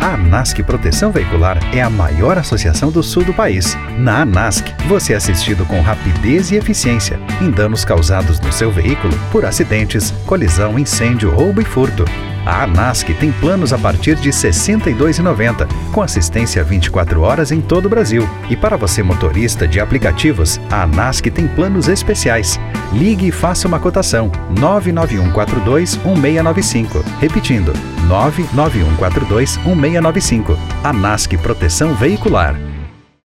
A ANASC Proteção Veicular é a maior associação do sul do país. Na ANASC, você é assistido com rapidez e eficiência em danos causados no seu veículo por acidentes, colisão, incêndio, roubo e furto. A ANASC tem planos a partir de R$ 62,90, com assistência 24 horas em todo o Brasil. E para você motorista de aplicativos, a ANASC tem planos especiais. Ligue e faça uma cotação 991421695. Repetindo, 991421695. ANASC Proteção Veicular.